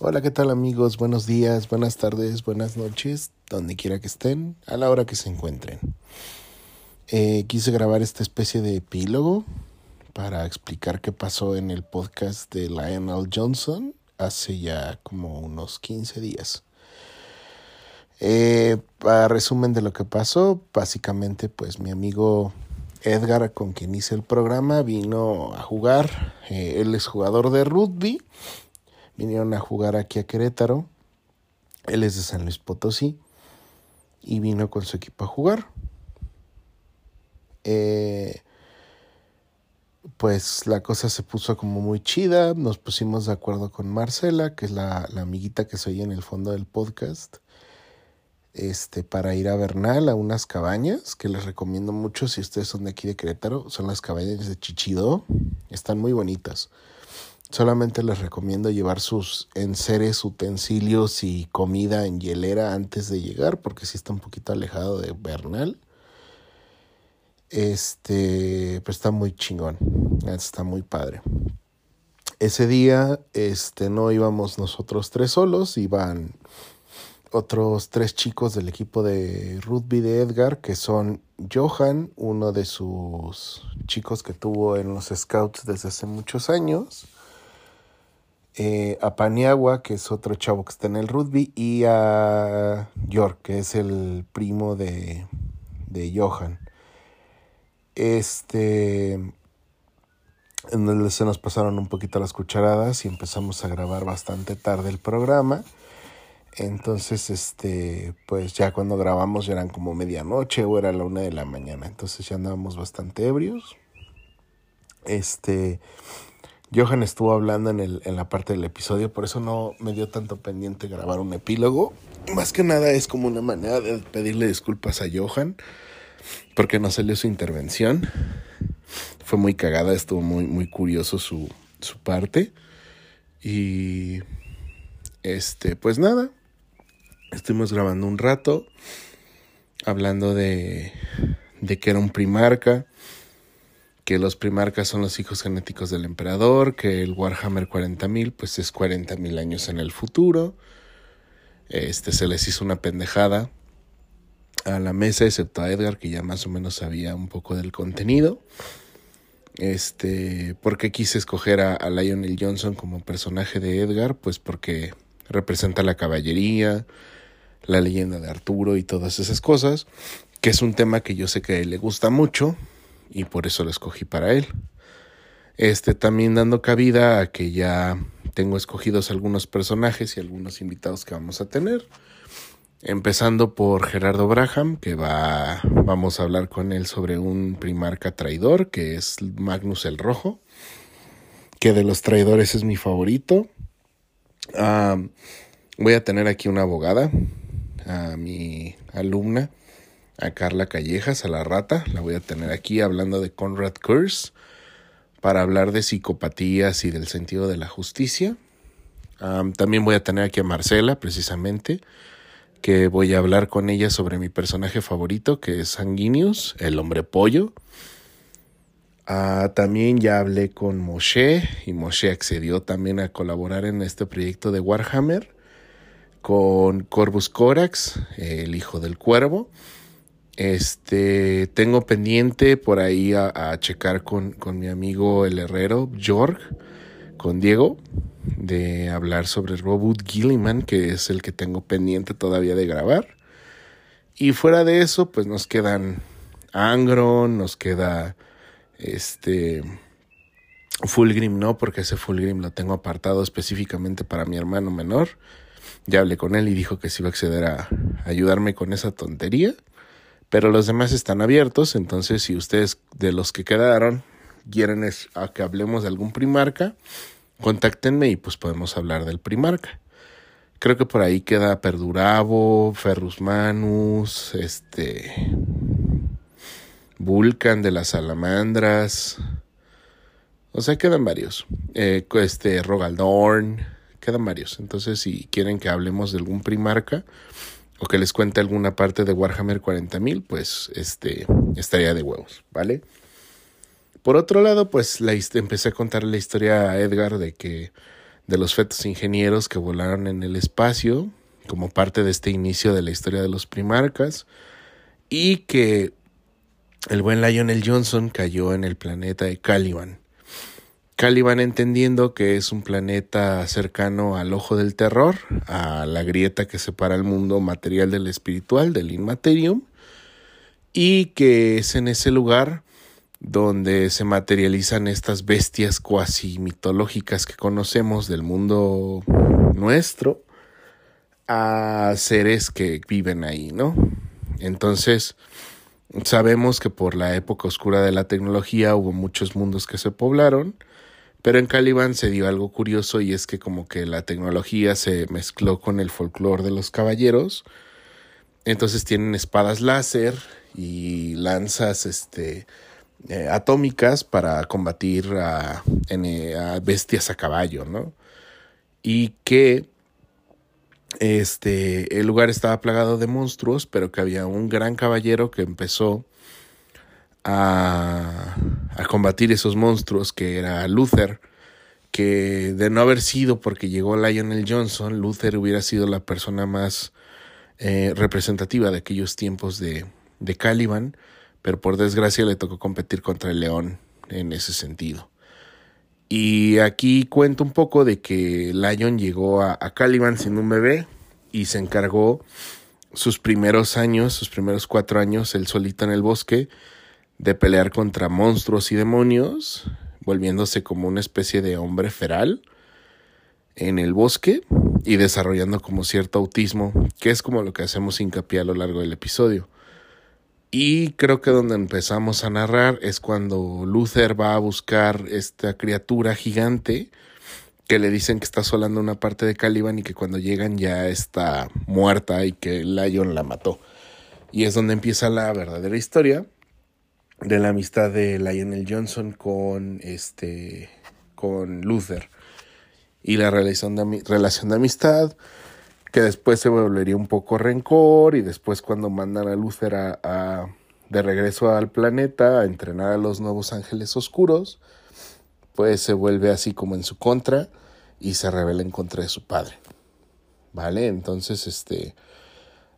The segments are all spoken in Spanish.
Hola, ¿qué tal amigos? Buenos días, buenas tardes, buenas noches, donde quiera que estén, a la hora que se encuentren. Eh, quise grabar esta especie de epílogo para explicar qué pasó en el podcast de Lionel Johnson hace ya como unos 15 días. Eh, para resumen de lo que pasó, básicamente pues mi amigo Edgar con quien hice el programa vino a jugar, eh, él es jugador de rugby, vinieron a jugar aquí a Querétaro, él es de San Luis Potosí y vino con su equipo a jugar. Eh, pues la cosa se puso como muy chida, nos pusimos de acuerdo con Marcela, que es la, amiguita que soy en el fondo del podcast este, para ir a Bernal a unas cabañas que les recomiendo mucho si ustedes son de aquí de Querétaro. Son las cabañas de Chichido. Están muy bonitas. Solamente les recomiendo llevar sus enseres, utensilios y comida en hielera antes de llegar porque si está un poquito alejado de Bernal. Este, pues está muy chingón. Está muy padre. Ese día, este, no íbamos nosotros tres solos, iban otros tres chicos del equipo de rugby de Edgar, que son Johan, uno de sus chicos que tuvo en los Scouts desde hace muchos años, eh, a Paniagua, que es otro chavo que está en el rugby, y a York, que es el primo de, de Johan. Este se nos pasaron un poquito las cucharadas y empezamos a grabar bastante tarde el programa. Entonces, este, pues ya cuando grabamos ya eran como medianoche o era la una de la mañana. Entonces ya andábamos bastante ebrios. Este, Johan estuvo hablando en, el, en la parte del episodio, por eso no me dio tanto pendiente grabar un epílogo. Más que nada es como una manera de pedirle disculpas a Johan, porque no salió su intervención. Fue muy cagada, estuvo muy, muy curioso su, su parte. Y este, pues nada, Estuvimos grabando un rato hablando de, de que era un primarca, que los primarcas son los hijos genéticos del emperador, que el Warhammer 40.000 pues es 40.000 años en el futuro. Este se les hizo una pendejada a la mesa, excepto a Edgar, que ya más o menos sabía un poco del contenido. Este, ¿por qué quise escoger a, a Lionel Johnson como personaje de Edgar? Pues porque representa la caballería, la leyenda de Arturo y todas esas cosas, que es un tema que yo sé que le gusta mucho y por eso lo escogí para él. Este también dando cabida a que ya tengo escogidos algunos personajes y algunos invitados que vamos a tener. Empezando por Gerardo Braham, que va, vamos a hablar con él sobre un primarca traidor, que es Magnus el Rojo, que de los traidores es mi favorito. Ah, voy a tener aquí una abogada, a mi alumna, a Carla Callejas, a la rata. La voy a tener aquí hablando de Conrad Kurz para hablar de psicopatías y del sentido de la justicia. también voy a tener aquí a Marcela, precisamente, que voy a hablar con ella sobre mi personaje favorito, que es Sanguinius, el hombre pollo. Ah, también ya hablé con Moshe y Moshe accedió también a colaborar en este proyecto de Warhammer con Corvus Corax, el hijo del cuervo. Este, tengo pendiente por ahí a, checar con, con, mi amigo el herrero, Jorg, con Diego, de hablar sobre Robot Gilliman, que es el que tengo pendiente todavía de grabar. Y fuera de eso, pues nos quedan Angron, nos queda este Fulgrim, no, porque ese Fulgrim lo tengo apartado específicamente para mi hermano menor. Ya hablé con él y dijo que sí iba a acceder a ayudarme con esa tontería. Pero los demás están abiertos, entonces si ustedes de los que quedaron quieren es a que hablemos de algún primarca, contáctenme y pues podemos hablar del primarca. Creo que por ahí queda Perdurabo, Ferrus Manus, este Vulcan de las salamandras. O sea, quedan varios. Eh, este Rogaldorn, quedan varios. Entonces, si quieren que hablemos de algún primarca o que les cuente alguna parte de Warhammer 40.000, pues este estaría de huevos, ¿vale? Por otro lado, pues la, empecé a contar la historia a Edgar de que de los fetos ingenieros que volaron en el espacio como parte de este inicio de la historia de los primarcas y que el buen Lionel Johnson cayó en el planeta de Caliban. Caliban entendiendo que es un planeta cercano al ojo del terror, a la grieta que separa el mundo material del espiritual, del inmaterium, y que es en ese lugar donde se materializan estas bestias cuasi mitológicas que conocemos del mundo nuestro a seres que viven ahí, ¿no? Entonces, sabemos que por la época oscura de la tecnología hubo muchos mundos que se poblaron, pero en Caliban se dio algo curioso y es que como que la tecnología se mezcló con el folclore de los caballeros. Entonces tienen espadas láser y lanzas este eh, atómicas para combatir a, a, bestias a caballo, ¿no? Y que este el lugar estaba plagado de monstruos, pero que había un gran caballero que empezó a, a combatir esos monstruos, que era Luther, que de no haber sido porque llegó Lionel Johnson, Luther hubiera sido la persona más eh, representativa de aquellos tiempos de, de Caliban, pero por desgracia le tocó competir contra el León en ese sentido. Y aquí cuento un poco de que Lion llegó a, a Caliban siendo un bebé y se encargó sus primeros años, sus primeros cuatro años, él solito en el bosque, de pelear contra monstruos y demonios, volviéndose como una especie de hombre feral en el bosque y desarrollando como cierto autismo, que es como lo que hacemos hincapié a lo largo del episodio. Y creo que donde empezamos a narrar es cuando Luther va a buscar esta criatura gigante que le dicen que está asolando una parte de Caliban y que cuando llegan ya está muerta y que Lion la mató. Y es donde empieza la verdadera historia de la amistad de Lionel Johnson con este con Luther y la relación de, relación de amistad que después se volvería un poco rencor y después cuando mandan a Luther a, de regreso al planeta a entrenar a los nuevos ángeles oscuros pues se vuelve así como en su contra y se revela en contra de su padre. Vale entonces este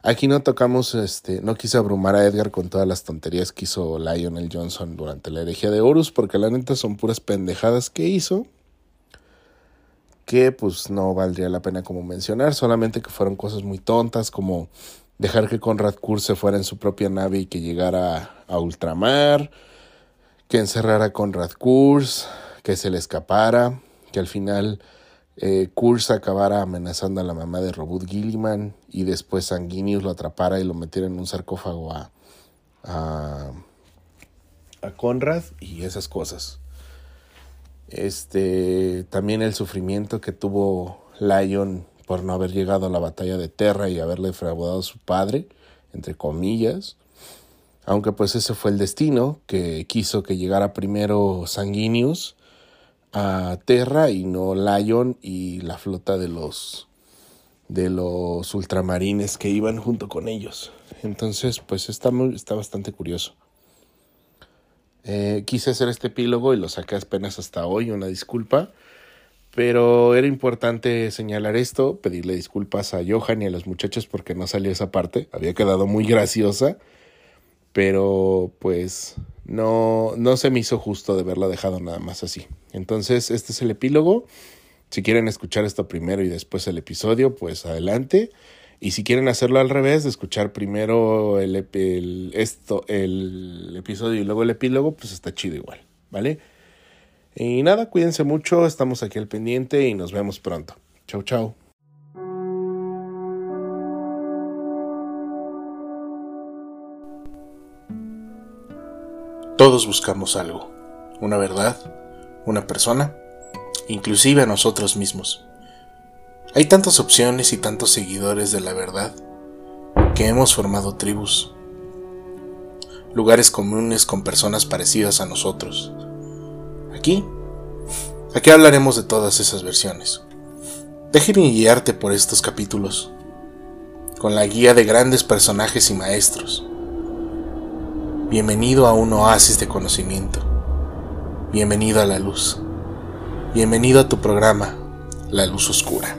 Aquí no tocamos, este, no quise abrumar a Edgar con todas las tonterías que hizo Lionel Johnson durante la herejía de Horus, porque la neta son puras pendejadas que hizo, que pues no valdría la pena como mencionar, solamente que fueron cosas muy tontas, como dejar que Conrad Kurz se fuera en su propia nave y que llegara a ultramar, que encerrara a Conrad Kurz, que se le escapara, que al final eh, Kurz acabara amenazando a la mamá de Robert Gilliman y después Sanguinius lo atrapara y lo metiera en un sarcófago a, a, a Conrad y esas cosas. Este, también el sufrimiento que tuvo Lion por no haber llegado a la batalla de Terra y haberle defraudado a su padre, entre comillas. Aunque pues ese fue el destino, que quiso que llegara primero Sanguinius a Terra y no Lion y la flota de los de los ultramarines que iban junto con ellos. Entonces, pues está, muy, está bastante curioso. Eh, quise hacer este epílogo y lo saqué apenas hasta hoy, una disculpa. Pero era importante señalar esto, pedirle disculpas a Johan y a los muchachos porque no salió esa parte. Había quedado muy graciosa, pero pues no, no se me hizo justo de haberla dejado nada más así. Entonces, este es el epílogo. Si quieren escuchar esto primero y después el episodio, pues adelante. Y si quieren hacerlo al revés, escuchar primero el, el, esto, el episodio y luego el epílogo, pues está chido igual, ¿vale? Y nada, cuídense mucho, estamos aquí al pendiente y nos vemos pronto. Chau, chau. Todos buscamos algo, una verdad, una persona, inclusive a nosotros mismos. Hay tantas opciones y tantos seguidores de la verdad que hemos formado tribus, lugares comunes con personas parecidas a nosotros. Aquí, aquí hablaremos de todas esas versiones. Déjeme guiarte por estos capítulos, con la guía de grandes personajes y maestros Bienvenido a un oasis de conocimiento. Bienvenido a la luz. Bienvenido a tu programa, la luz oscura.